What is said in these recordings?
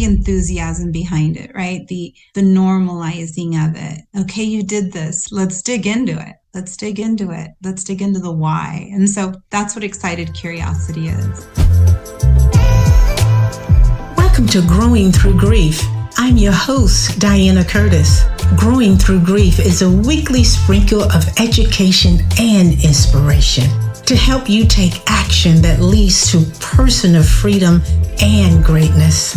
the enthusiasm behind it, right? The the normalizing of it. Okay, you did this. Let's dig into it. Let's dig into it. Let's dig into the why. And so that's what excited curiosity is. Welcome to Growing Through Grief. I'm your host, Diana Curtis. Growing Through Grief is a weekly sprinkle of education and inspiration to help you take action that leads to personal freedom and greatness.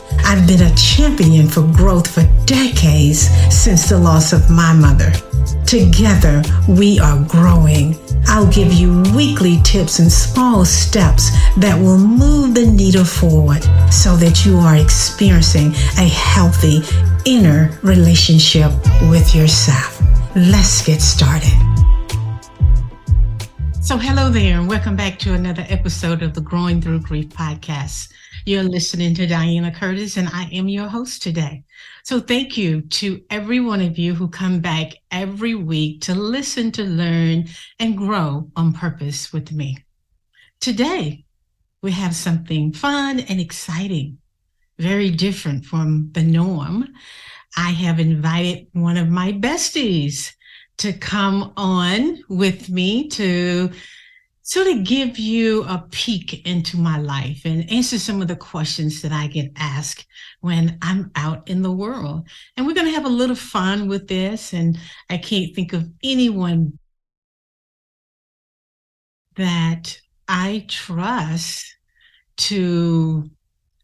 I've been a champion for growth for decades since the loss of my mother. Together, we are growing. I'll give you weekly tips and small steps that will move the needle forward so that you are experiencing a healthy inner relationship with yourself. Let's get started. So, hello there, and welcome back to another episode of the Growing Through Grief podcast. You're listening to Diana Curtis, and I am your host today. So, thank you to every one of you who come back every week to listen, to learn, and grow on purpose with me. Today, we have something fun and exciting, very different from the norm. I have invited one of my besties to come on with me to sort of give you a peek into my life and answer some of the questions that I get asked when I'm out in the world. And we're going to have a little fun with this. And I can't think of anyone that I trust to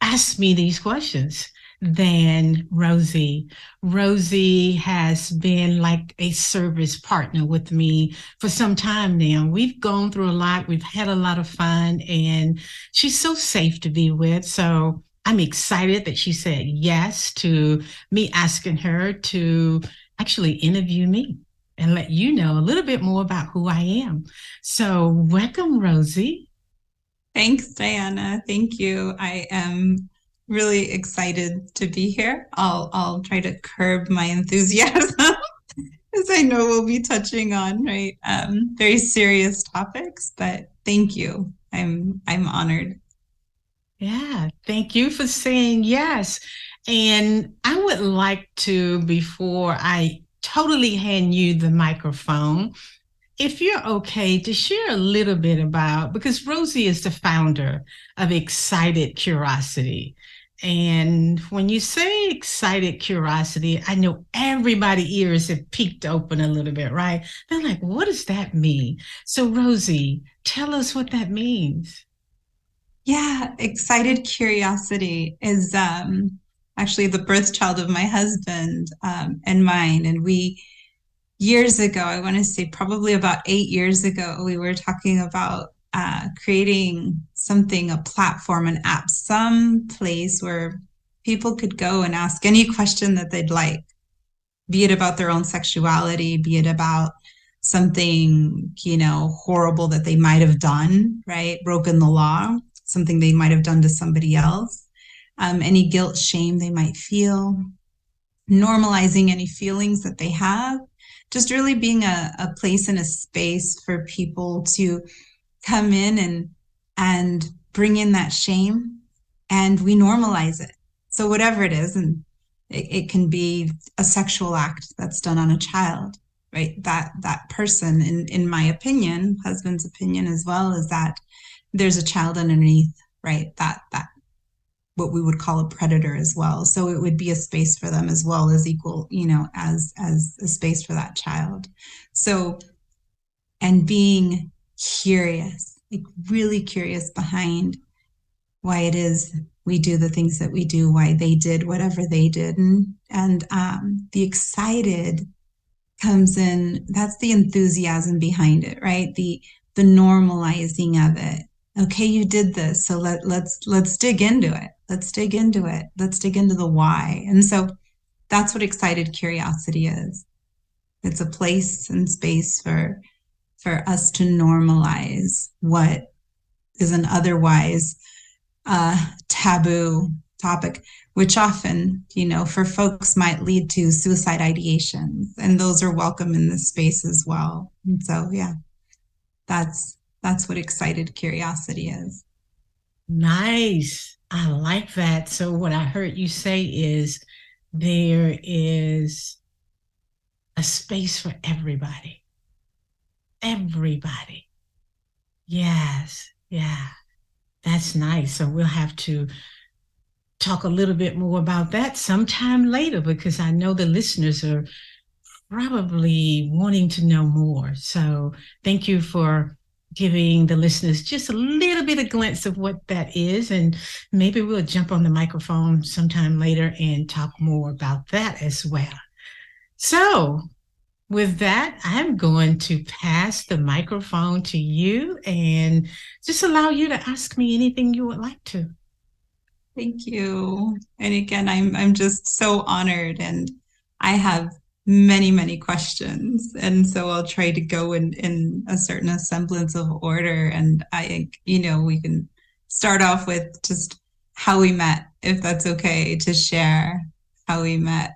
ask me these questions than Rosie. Rosie has been like a service partner with me for some time now. We've gone through a lot, we've had a lot of fun, and she's so safe to be with. So I'm excited that she said yes to me asking her to actually interview me and let you know a little bit more about who I am. So, welcome, Rosie. Thanks, Diana. Thank you. I am really excited to be here. I'll I'll try to curb my enthusiasm as I know we'll be touching on right um, very serious topics. But thank you. I'm I'm honored. Yeah, thank you for saying yes. And I would like to before I totally hand you the microphone if you're okay to share a little bit about because Rosie is the founder of Excited Curiosity. And when you say excited curiosity, I know everybody ears have peeked open a little bit, right? They're like, what does that mean? So, Rosie, tell us what that means. Yeah, excited curiosity is um, actually the birth child of my husband um, and mine. And we, years ago, I want to say probably about eight years ago, we were talking about uh, creating something, a platform, an app, some place where people could go and ask any question that they'd like, be it about their own sexuality, be it about something, you know, horrible that they might have done, right? Broken the law, something they might have done to somebody else, um, any guilt, shame they might feel, normalizing any feelings that they have, just really being a, a place and a space for people to come in and and bring in that shame and we normalize it. So whatever it is and it, it, can be a sexual act that's done on a child right? That that person in in my opinion husband's opinion as well is that there's a child underneath right? That that what we would call a predator as well. So it would be a space for them as well as equal you know as as a space for that child. So and being curious, like really curious behind why it is we do the things that we do, why they did whatever they did. And, and um, the excited comes in, that's the enthusiasm behind it, right? The, the normalizing of it. Okay, you did this. So let, let's, let's dig into it. Let's dig into it. Let's dig into the why. And so that's what excited curiosity is. It's a place and space for for us to normalize what is an otherwise uh, taboo topic, which often, you know, for folks might lead to suicide ideations, and those are welcome in this space as well. And so, yeah, that's that's what excited curiosity is. Nice. I like that. So what I heard you say is there is a space for everybody. Everybody. Yes. Yeah. That's nice. So we'll have to talk a little bit more about that sometime later because I know the listeners are probably wanting to know more. So thank you for giving the listeners just a little bit of glimpse of what that is. And maybe we'll jump on the microphone sometime later and talk more about that as well. So, with that, I'm going to pass the microphone to you and just allow you to ask me anything you would like to. Thank you. And again, I'm I'm just so honored and I have many, many questions. And so I'll try to go in, in a certain semblance of order. And I, you know, we can start off with just how we met, if that's okay to share how we met.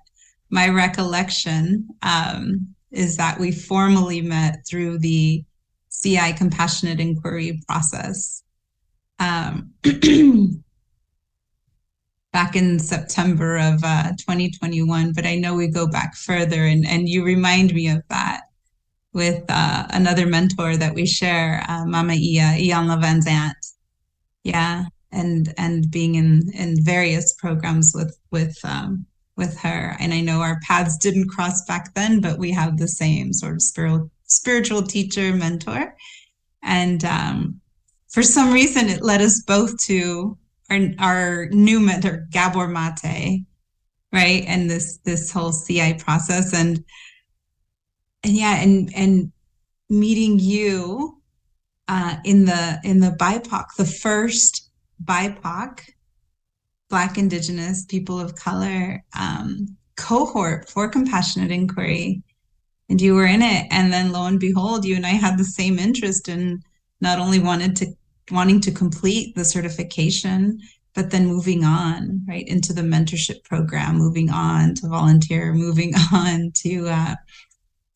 My recollection um, is that we formally met through the CI compassionate inquiry process. Um, back in September of uh, 2021, but I know we go back further, and, and you remind me of that with uh, another mentor that we share, uh, Mama Ia, Iyanla Vanzant. Yeah, and and being in in various programs with with um, with her, and I know our paths didn't cross back then, but we have the same sort of spiritual spiritual teacher mentor, and um, for some reason it led us both to our our new mentor Gabor Mate, right? And this this whole CI process. And and yeah, and and meeting you uh, in the in the BIPOC, the first BIPOC, Black Indigenous people of color um, cohort for compassionate inquiry, and you were in it. And then lo and behold, you and I had the same interest and not only wanted to wanting to complete the certification, but then moving on right into the mentorship program, moving on to volunteer, moving on to uh,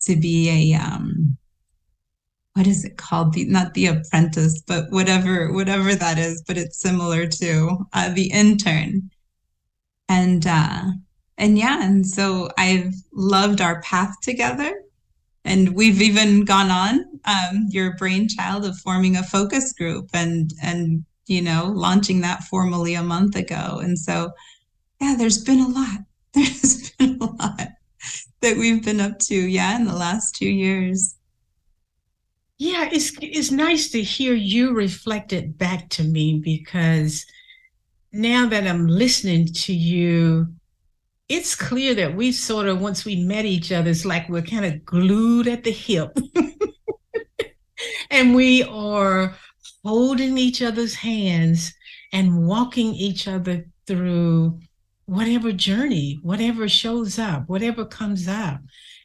to be a um, what is it called? The, not the apprentice, but whatever whatever that is. But it's similar to uh, the intern, and uh, and yeah, and so I've loved our path together and we've even gone on um, your brainchild of forming a focus group and and you know launching that formally a month ago and so yeah there's been a lot there's been a lot that we've been up to yeah in the last two years yeah it's it's nice to hear you reflect it back to me because now that i'm listening to you it's clear that we sort of once we met each other it's like we're kind of glued at the hip. And we are holding each other's hands and walking each other through whatever journey whatever shows up whatever comes up.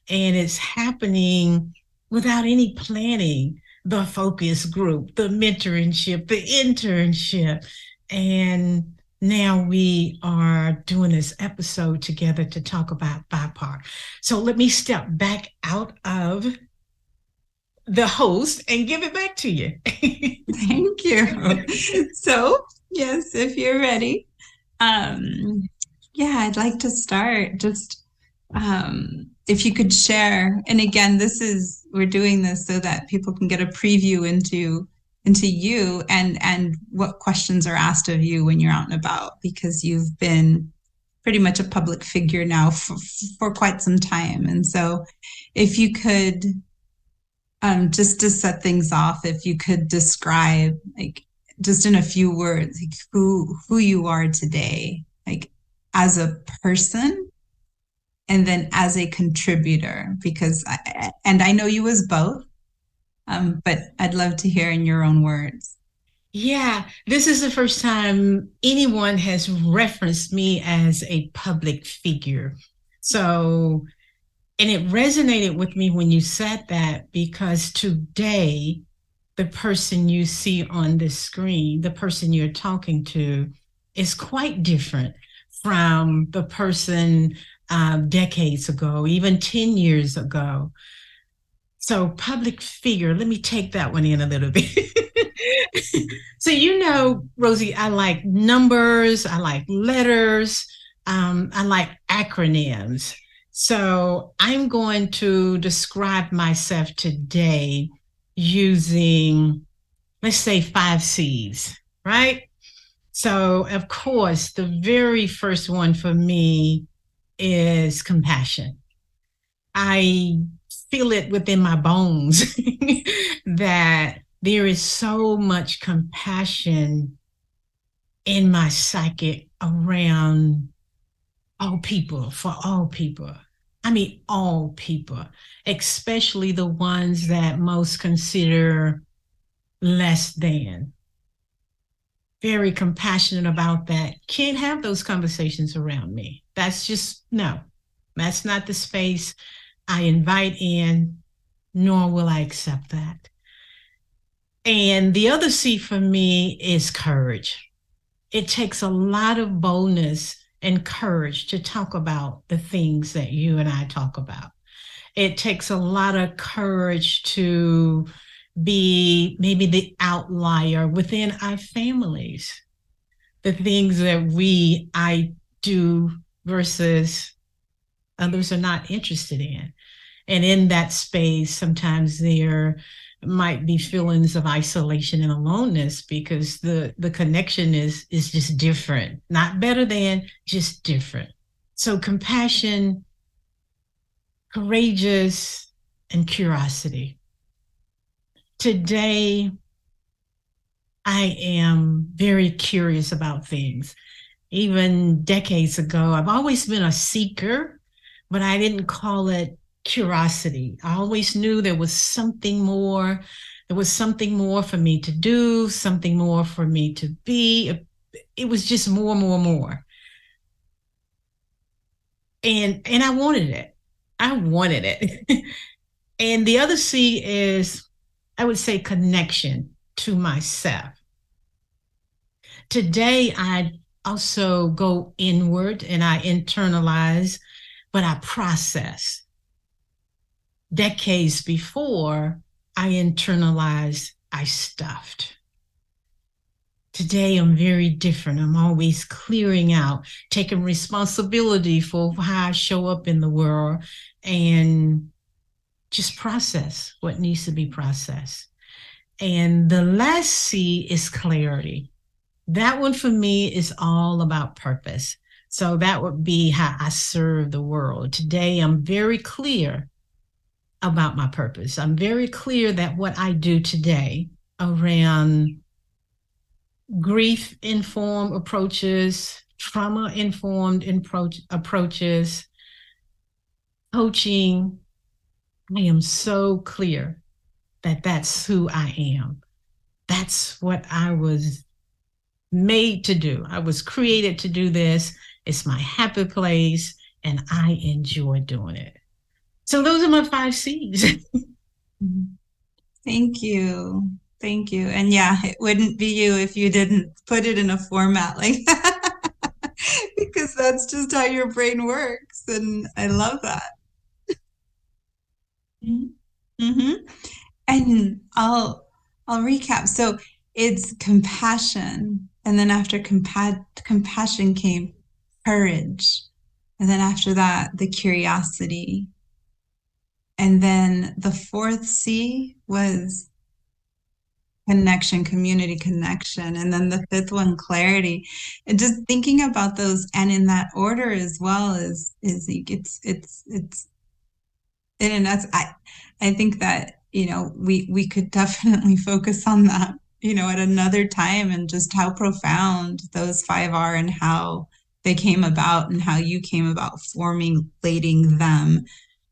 And it's happening without any planning the focus group the mentorship the internship and now we are doing this episode together to talk about BIPOC. So let me step back out of the host and give it back to you. Thank you. So, yes, if you're ready. Um, yeah, I'd like to start just um, if you could share. And again, this is, we're doing this so that people can get a preview into into you and and what questions are asked of you when you're out and about because you've been pretty much a public figure now for, for quite some time and so if you could um, just to set things off if you could describe like just in a few words like who who you are today like as a person and then as a contributor because I, and i know you as both um, but I'd love to hear in your own words. Yeah, this is the first time anyone has referenced me as a public figure. So, and it resonated with me when you said that because today, the person you see on the screen, the person you're talking to, is quite different from the person um, decades ago, even 10 years ago. So, public figure, let me take that one in a little bit. so, you know, Rosie, I like numbers, I like letters, um, I like acronyms. So, I'm going to describe myself today using, let's say, five C's, right? So, of course, the very first one for me is compassion. I feel it within my bones that there is so much compassion in my psyche around all people, for all people. I mean, all people, especially the ones that most consider less than. Very compassionate about that. Can't have those conversations around me. That's just no, that's not the space I invite in, nor will I accept that. And the other C for me is courage. It takes a lot of boldness and courage to talk about the things that you and I talk about. It takes a lot of courage to be maybe the outlier within our families. The things that we, I do versus others are not interested in. And in that space, sometimes there might be feelings of isolation and aloneness because the the connection is is just different. Not better than just different. So compassion courageous and curiosity. Today i am very curious about things even decades ago i've always been a seeker but i didn't call it curiosity. I always knew there was something more. There was something more for me to do, something more for me to be. It was just more, more, more. And and I wanted it. I wanted it. and the other C is I would say connection to myself. Today I also go inward and I internalize, but I process decades before, I internalized, I stuffed. Today, I'm very different. I'm always clearing out, taking responsibility for how I show up in the world and just process what needs to be processed. And the last C is clarity. That one for me is all about purpose. So that would be how I serve the world. Today, I'm very clear about my purpose. I'm very clear that what I do today around grief informed approaches, trauma informed approaches, coaching, I am so clear that that's who I am. That's what I was made to do. I was created to do this. It's my happy place, and I enjoy doing it. So those are my five C's. Thank you. Thank you. And yeah, it wouldn't be you if you didn't put it in a format like that. because that's just how your brain works. And I love that. Mm-hmm. And I'll I'll recap. So it's compassion. And then after compa- compassion came courage. And then after that, the curiosity and then the fourth C was connection, community connection. And then the fifth one, clarity. And just thinking about those and in that order as well is is it's it's it's and that's I I think that, you know, we we could definitely focus on that, you know, at another time and just how profound those five are and how they came about and how you came about forming, formulating them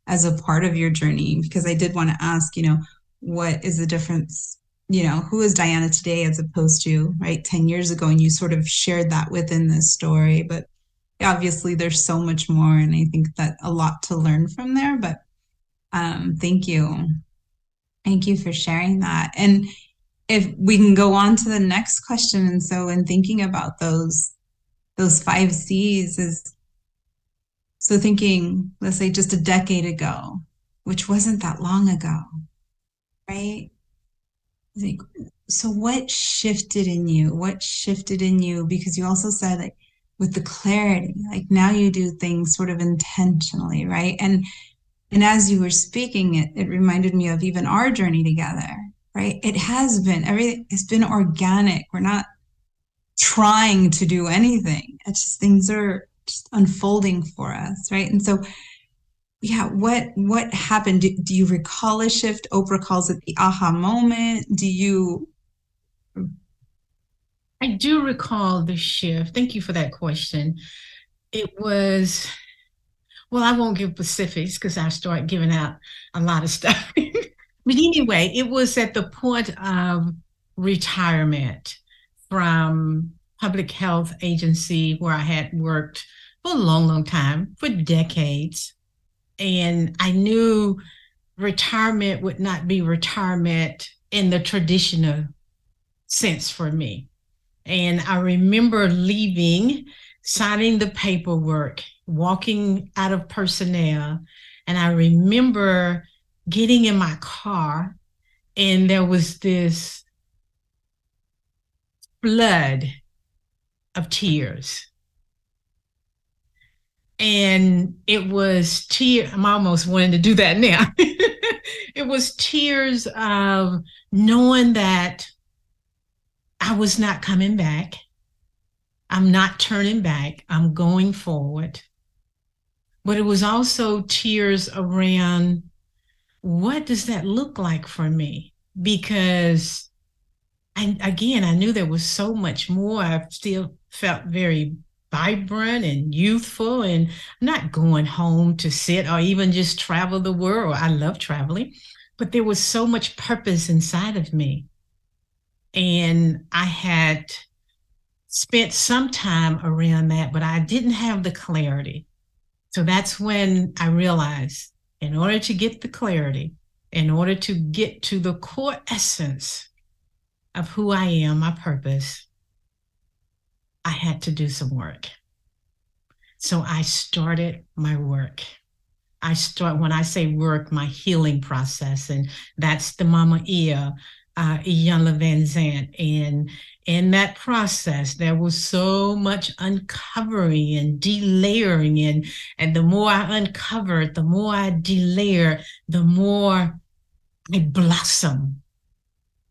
as a part of your journey because I did want to ask, you know, what is the difference? You know, who is Diana today as opposed to right 10 years ago? And you sort of shared that within this story. But obviously there's so much more and I think that a lot to learn from there, but um, thank you. Thank you for sharing that. And if we can go on to the next question. And so in thinking about those those five C's is so thinking, let's say just a decade ago, which wasn't that long ago, right? Like, so what shifted in you? What shifted in you? Because you also said like with the clarity, like now you do things sort of intentionally, right? And and as you were speaking, it, it reminded me of even our journey together, right? It has been everything it's been organic. We're not trying to do anything. It's just things are just unfolding for us, right? And so yeah, what what happened? Do, do you recall a shift? Oprah calls it the aha moment. Do you I do recall the shift. Thank you for that question. It was well, I won't give specifics because I start giving out a lot of stuff. but anyway, it was at the point of retirement from public health agency where I had worked for a long, long time, for decades. And I knew retirement would not be retirement in the traditional sense for me. And I remember leaving, signing the paperwork, walking out of personnel. And I remember getting in my car, and there was this flood of tears. And it was tear. I'm almost wanting to do that now. it was tears of knowing that I was not coming back. I'm not turning back. I'm going forward. But it was also tears around what does that look like for me? Because I, again, I knew there was so much more. I still felt very vibrant and youthful and not going home to sit or even just travel the world. I love traveling, but there was so much purpose inside of me. And I had spent some time around that, but I didn't have the clarity. So that's when I realized in order to get the clarity, in order to get to the core essence of who I am, my purpose, I had to do some work. So I started my work. I start when I say work, my healing process, and that's the Mama Ia, uh, Iyanla Vanzant. And in that process, there was so much uncovering and delayering. And, and the more I uncovered, the more I delayer, the more I blossom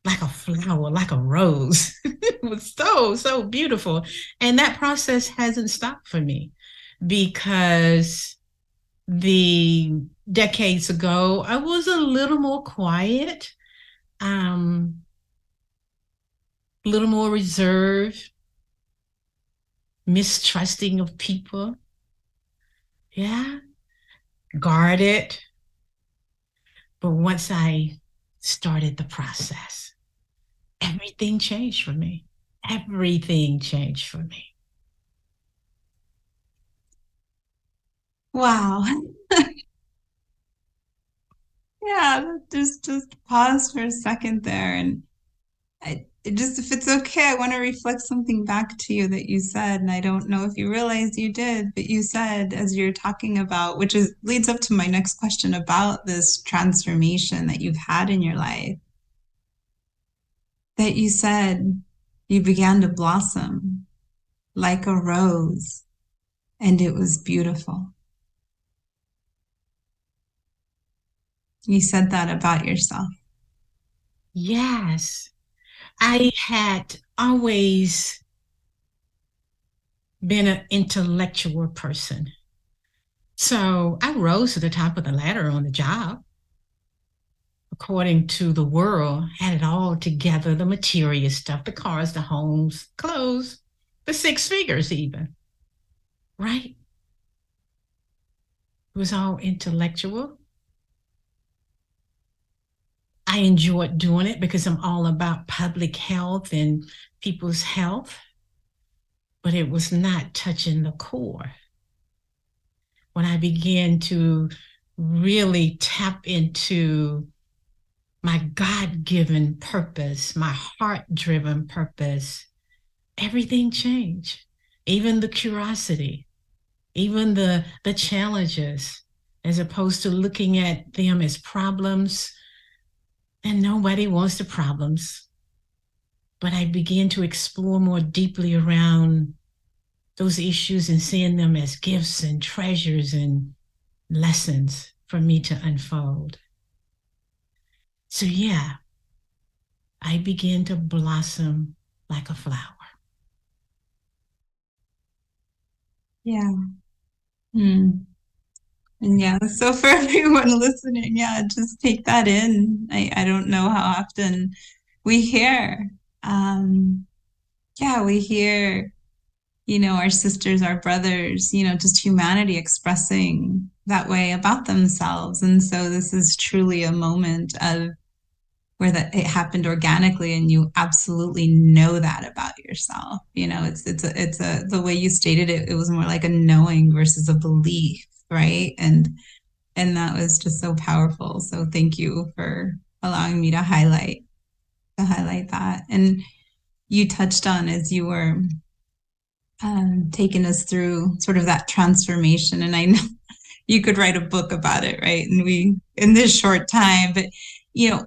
like a flower, like a rose. it was so, so beautiful. And that process hasn't stopped for me because the decades ago, I was a little more quiet um, a little more reserved, mistrusting of people. Yeah, guarded. But once I started the process, everything changed for me. Everything changed for me. Wow. Yeah, just just pause for a second there, and I just if it's okay, I want to reflect something back to you that you said, and I don't know if you realize you did, but you said as you're talking about, which is leads up to my next question about this transformation that you've had in your life, that you said you began to blossom like a rose, and it was beautiful. You said that about yourself. Yes. I had always been an intellectual person. So I rose to the top of the ladder on the job. According to the world, had it all together the material stuff, the cars, the homes, clothes, the six figures, even. Right? It was all intellectual. I enjoyed doing it because I'm all about public health and people's health. but it was not touching the core. When I began to really tap into my God given purpose, my heart driven purpose, everything changed. Even the curiosity, even the, the challenges, as opposed to looking at them as problems. And nobody wants the problems. But I began to explore more deeply around those issues and seeing them as gifts and treasures and lessons for me to unfold. So, yeah, I began to blossom like a flower. Yeah. Hmm. And yeah, so for everyone listening, yeah, just take that in. I, I don't know how often we hear, um, yeah, we hear, you know, our sisters, our brothers, you know, just humanity expressing that way about themselves. And so this is truly a moment of where that it happened organically and you absolutely know that about yourself you know it's it's a it's a the way you stated it it was more like a knowing versus a belief right? And and that was just so powerful. So thank you for allowing me to highlight to highlight that. And you touched on as you were um, taking us through sort of that transformation. And i know you could write a book about it right? And we in this short time but you know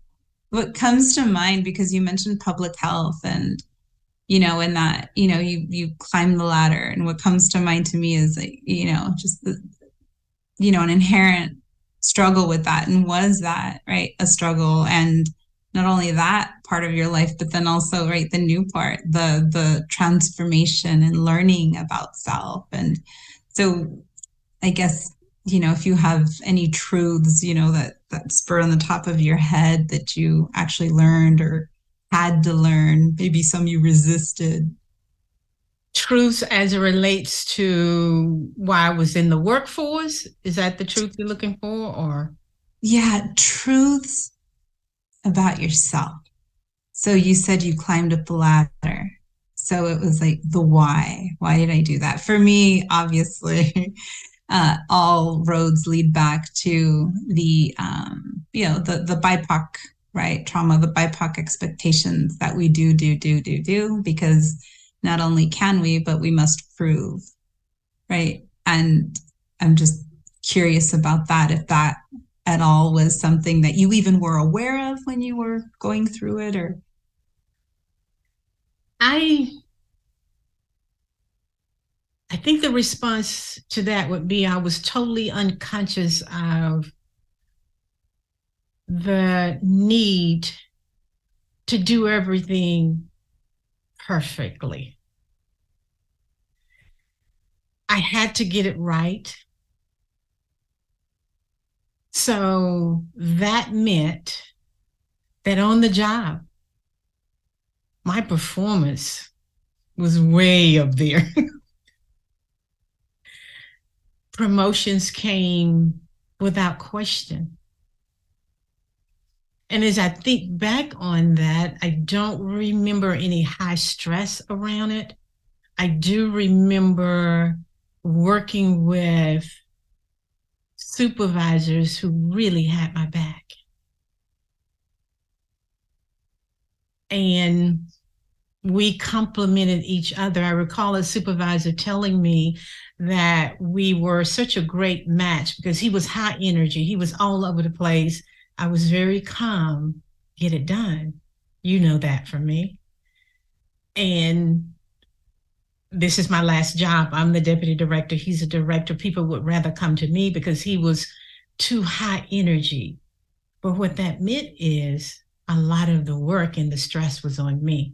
what comes to mind because you mentioned public health and you know in that you know you you climb the ladder. And what comes to mind to me is like you know just the you know an inherent struggle with that. And was that right a struggle? And not only that part of your life but then also right the new part the the transformation and learning about self. And so i guess you know if you have any truths you know that that spur on the top of your head that you actually learned or had to learn maybe some you resisted truths as it relates to why i was in the workforce? Is that the truth you're looking for or? Yeah truths about yourself. So you said you climbed up the ladder. So it was like the why. Why did i do that? For me obviously uh, all roads lead back to the um, you know the the BIPOC right? Trauma, the BIPOC expectations that we do do do do do because not only can we but we must prove right? And I'm just curious about that if that at all was something that you even were aware of when you were going through it or? I I think the response to that would be I was totally unconscious of the need to do everything perfectly. I had to get it right. So that meant that on the job, my performance was way up there. promotions came without question. And as I think back on that, I don't remember any high stress around it. I do remember working with supervisors who really had my back. And we complemented each other. I recall a supervisor telling me that we were such a great match because he was high energy, he was all over the place. I was very calm, get it done. You know that for me. And this is my last job. I'm the deputy director. He's a director. People would rather come to me because he was too high energy. But what that meant is a lot of the work and the stress was on me.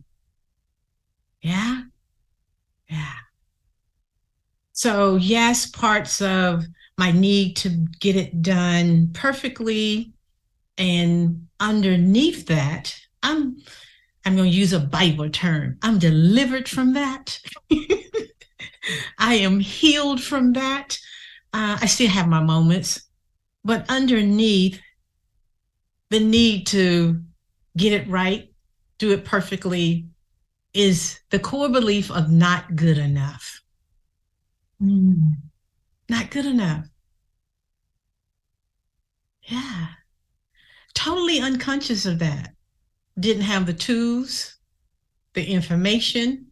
Yeah. Yeah. So, yes, parts of my need to get it done perfectly. And underneath that, I'm I'm going to use a Bible term. I'm delivered from that. I am healed from that. Uh, I still have my moments, but underneath the need to get it right, do it perfectly, is the core belief of not good enough. Mm. Not good enough. Yeah. Totally unconscious of that. Didn't have the tools, the information,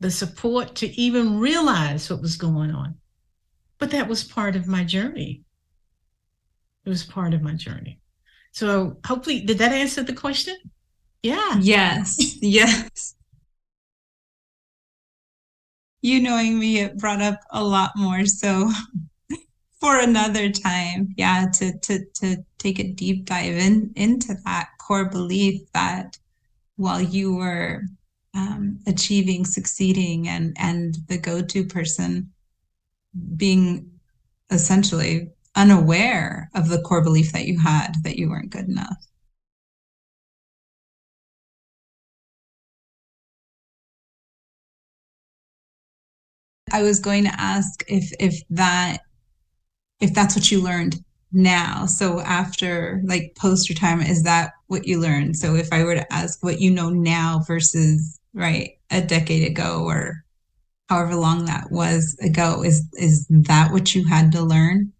the support to even realize what was going on. But that was part of my journey. It was part of my journey. So hopefully, did that answer the question? Yeah. Yes. yes. You knowing me, it brought up a lot more. So for another time, yeah, to to to take a deep dive in into that core belief that while you were um, achieving, succeeding, and and the go-to person, being essentially unaware of the core belief that you had that you weren't good enough. I was going to ask if if that if that's what you learned now. So after like post retirement, is that what you learned? So if I were to ask what you know now versus right a decade ago or however long that was ago, is is that what you had to learn?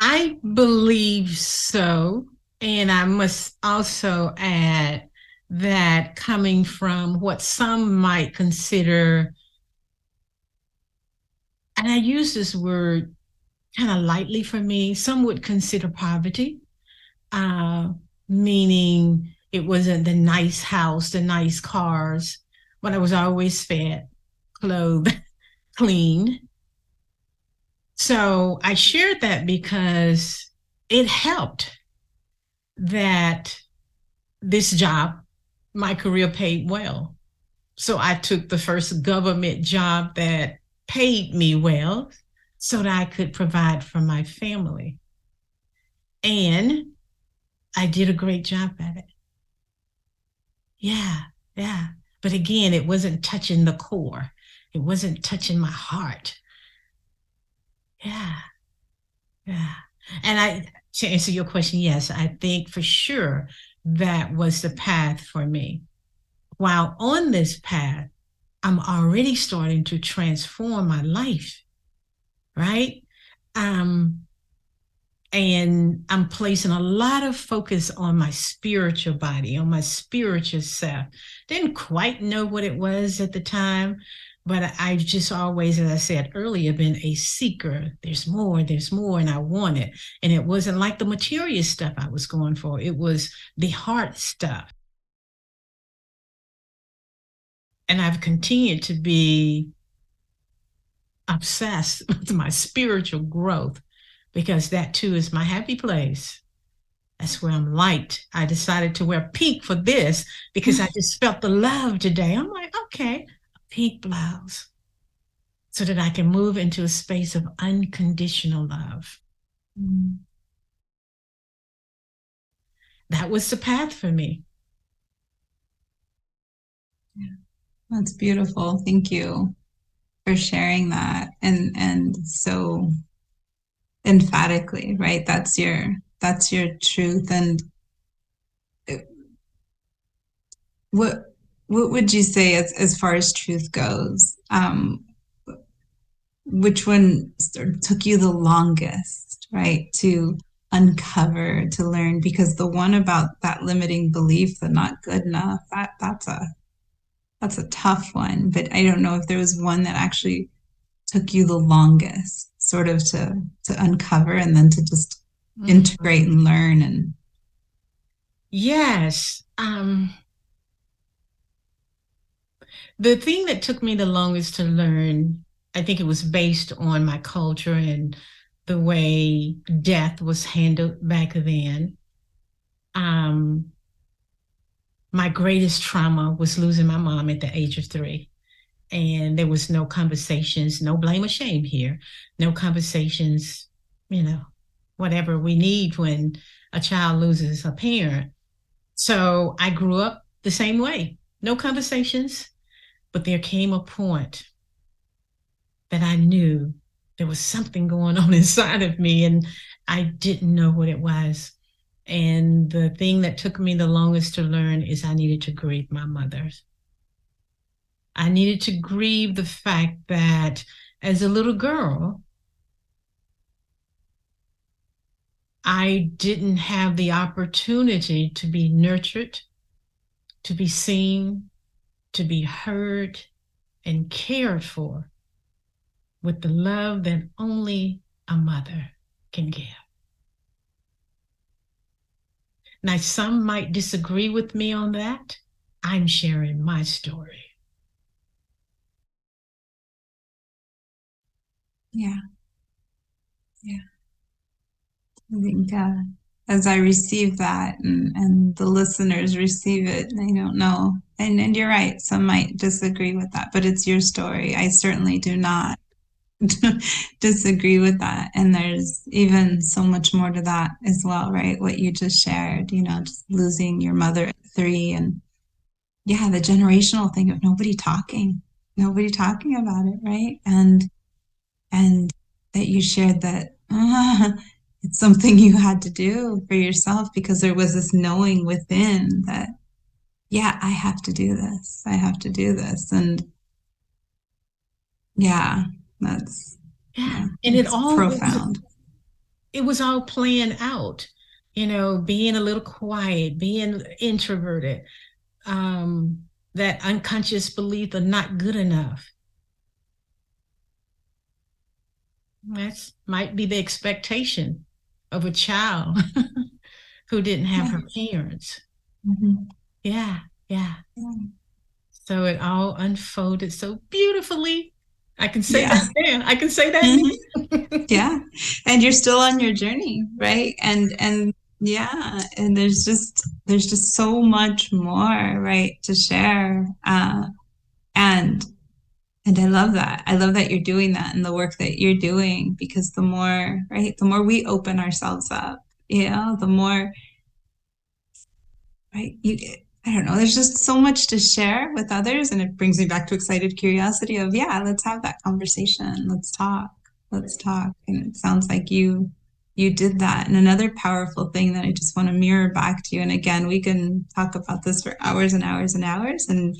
I believe so. And I must also add that coming from what some might consider, and I use this word kind of lightly for me, some would consider poverty, uh, meaning it wasn't the nice house, the nice cars, but I was always fed, clothed, clean. So I shared that because it helped that this job my career paid well. So I took the first government job that paid me well so that I could provide for my family. And I did a great job at it. Yeah, yeah. But again, it wasn't touching the core, it wasn't touching my heart. Yeah, yeah. And I, to answer your question, yes, I think for sure that was the path for me. While on this path, I'm already starting to transform my life, right? Um, and I'm placing a lot of focus on my spiritual body, on my spiritual self. Didn't quite know what it was at the time, but I've just always, as I said earlier, been a seeker. There's more, there's more, and I want it. And it wasn't like the material stuff I was going for, it was the heart stuff. And I've continued to be obsessed with my spiritual growth because that too is my happy place. That's where I'm light. I decided to wear pink for this because I just felt the love today. I'm like, okay, pink blouse so that I can move into a space of unconditional love. Mm. That was the path for me. That's beautiful. Thank you for sharing that and and so emphatically, right? That's your that's your truth and what what would you say as, as far as truth goes um, which one took you the longest right to uncover to learn because the one about that limiting belief that not good enough that that's a that's a tough one but i don't know if there was one that actually took you the longest sort of to to uncover and then to just mm-hmm. integrate and learn and yes um the thing that took me the longest to learn, I think it was based on my culture and the way death was handled back then. Um, my greatest trauma was losing my mom at the age of three. And there was no conversations, no blame or shame here, no conversations, you know, whatever we need when a child loses a parent. So I grew up the same way no conversations, but there came a point that I knew there was something going on inside of me and I didn't know what it was. And the thing that took me the longest to learn is I needed to grieve my mother. I needed to grieve the fact that as a little girl, I didn't have the opportunity to be nurtured, to be seen, to be heard, and cared for with the love that only a mother can give. Now, some might disagree with me on that. I'm sharing my story. Yeah. Yeah. I think uh, as I receive that and, and the listeners receive it, I don't know. And, and you're right, some might disagree with that, but it's your story. I certainly do not disagree with that. And there's even so much more to that as well, right? What you just shared, you know, just losing your mother at three and yeah, the generational thing of nobody talking, nobody talking about it, right? And and that you shared that uh, it's something you had to do for yourself because there was this knowing within that yeah i have to do this i have to do this and yeah that's yeah, and it all profound was, it was all playing out you know being a little quiet being introverted um that unconscious belief of not good enough That might be the expectation of a child who didn't have her parents. Mm-hmm. Yeah, yeah, yeah. So it all unfolded so beautifully. I can say yeah. that. I can say that. Mm-hmm. yeah, and you're still on your journey, right? And and yeah, and there's just there's just so much more, right, to share. Uh, and and i love that i love that you're doing that and the work that you're doing because the more right the more we open ourselves up you know the more right you i don't know there's just so much to share with others and it brings me back to excited curiosity of yeah let's have that conversation let's talk let's talk. And it sounds like you you did that. And another powerful thing that i just want to mirror back to you and again we can talk about this for hours and hours and hours and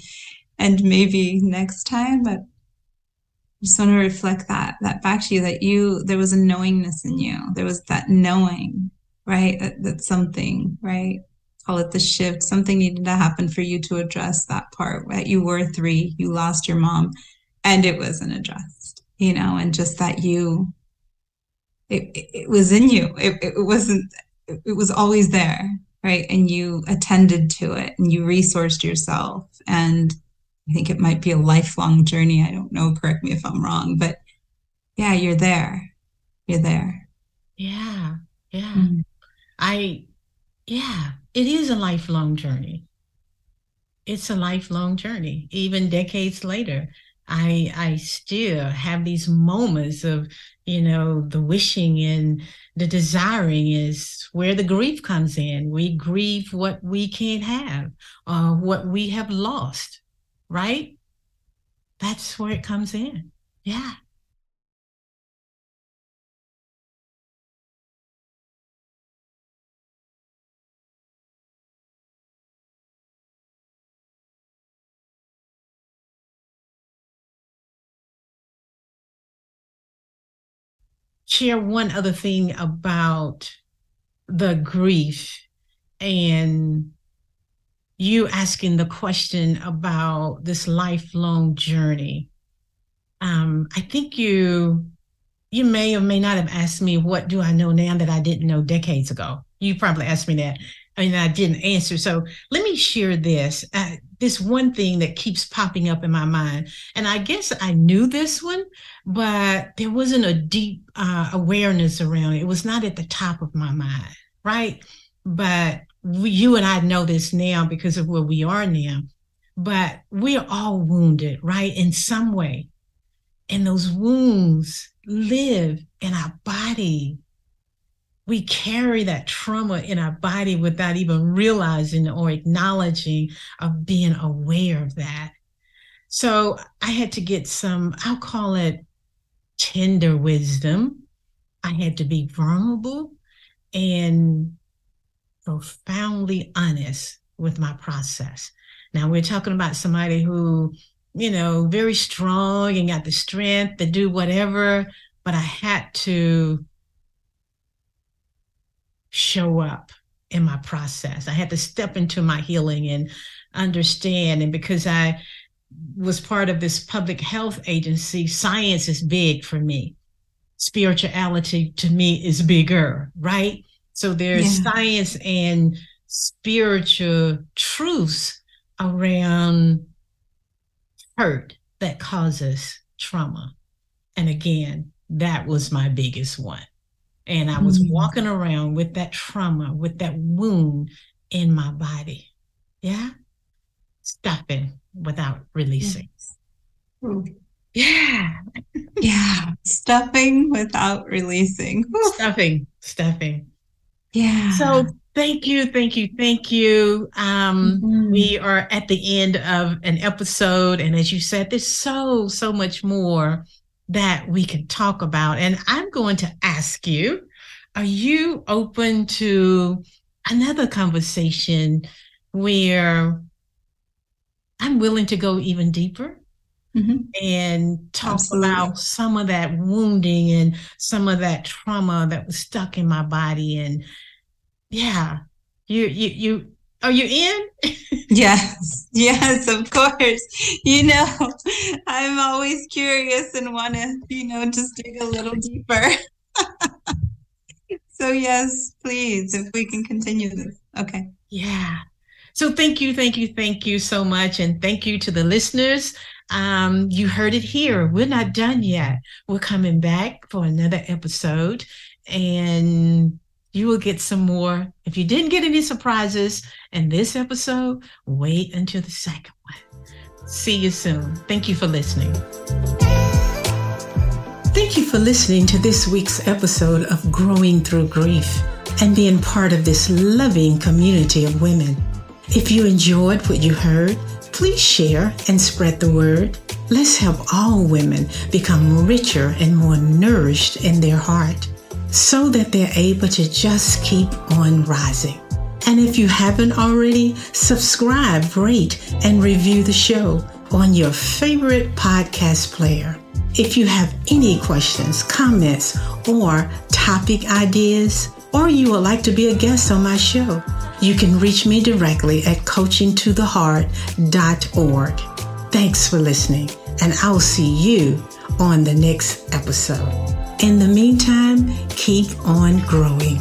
and maybe next time but just want to reflect that that back to you that you there was a knowingness in you. There was that knowing right that, that something right call it the shift something needed to happen for you to address that part that you were three you lost your mom and it wasn't addressed you know and just that you it, it, was in you it, it wasn't it was always there right and you attended to it and you resourced yourself and I think it might be a lifelong journey. I don't know. Correct me if I'm wrong, but yeah, you're there. You're there. Yeah. Yeah. Mm-hmm. I, yeah, it is a lifelong journey. It's a lifelong journey. Even decades later, I I still have these moments of, you know, the wishing and the desiring is where the grief comes in. We grieve what we can't have, or what we have lost right? That's where it comes in. Yeah. Share one other thing about the grief and you asking the question about this lifelong journey. Um, I think you you may or may not have asked me what do I know now that I didn't know decades ago. You probably asked me that, and I didn't answer. So let me share this. Uh, this one thing that keeps popping up in my mind, and I guess I knew this one, but there wasn't a deep uh, awareness around it. It was not at the top of my mind, right? But we, you and I know this now because of where we are now, but we are all wounded, right? In some way. And those wounds live in our body. We carry that trauma in our body without even realizing or acknowledging of being aware of that. So I had to get some, I'll call it tender wisdom. I had to be vulnerable and profoundly honest with my process. Now we're talking about somebody who, you know, very strong and got the strength to do whatever, but I had to show up in my process. I had to step into my healing and understand. And because I was part of this public health agency, science is big for me. Spirituality to me is bigger, right? So there's yeah. science and spiritual truths around hurt that causes trauma. And again, that was my biggest one. And I was mm-hmm. walking around with that trauma, with that wound in my body. Yeah. Stuffing without releasing. Yes. Yeah. yeah. Stuffing without releasing. Stuffing, stuffing. Yeah. So thank you, thank you, thank you. Um, mm-hmm. We are at the end of an episode. And as you said, there's so, so much more that we can talk about. And I'm going to ask you are you open to another conversation where I'm willing to go even deeper? Mm-hmm. and talk Absolutely. about some of that wounding and some of that trauma that was stuck in my body and yeah you you you are you in? Yes yes of course. You know i'm always curious and want to you know just dig a little deeper. So yes please if we can continue this. Okay. Yeah. So thank you thank you thank you so much and thank you to the listeners. Um, you heard it here. We're not done yet. We're coming back for another episode and you will get some more. If you didn't get any surprises in this episode, wait until the second one. See you soon. Thank you for listening. Thank you for listening to this week's episode of Growing Through Grief and being part of this loving community of women. If you enjoyed what you heard, Please share and spread the word. Let's help all women become richer and more nourished in their heart so that they're able to just keep on rising. And if you haven't already, subscribe, rate, and review the show on your favorite podcast player. If you have any questions, comments, or topic ideas, or you would like to be a guest on my show, you can reach me directly at coachingtotheheart.org. Thanks for listening, and I'll see you on the next episode. In the meantime, keep on growing.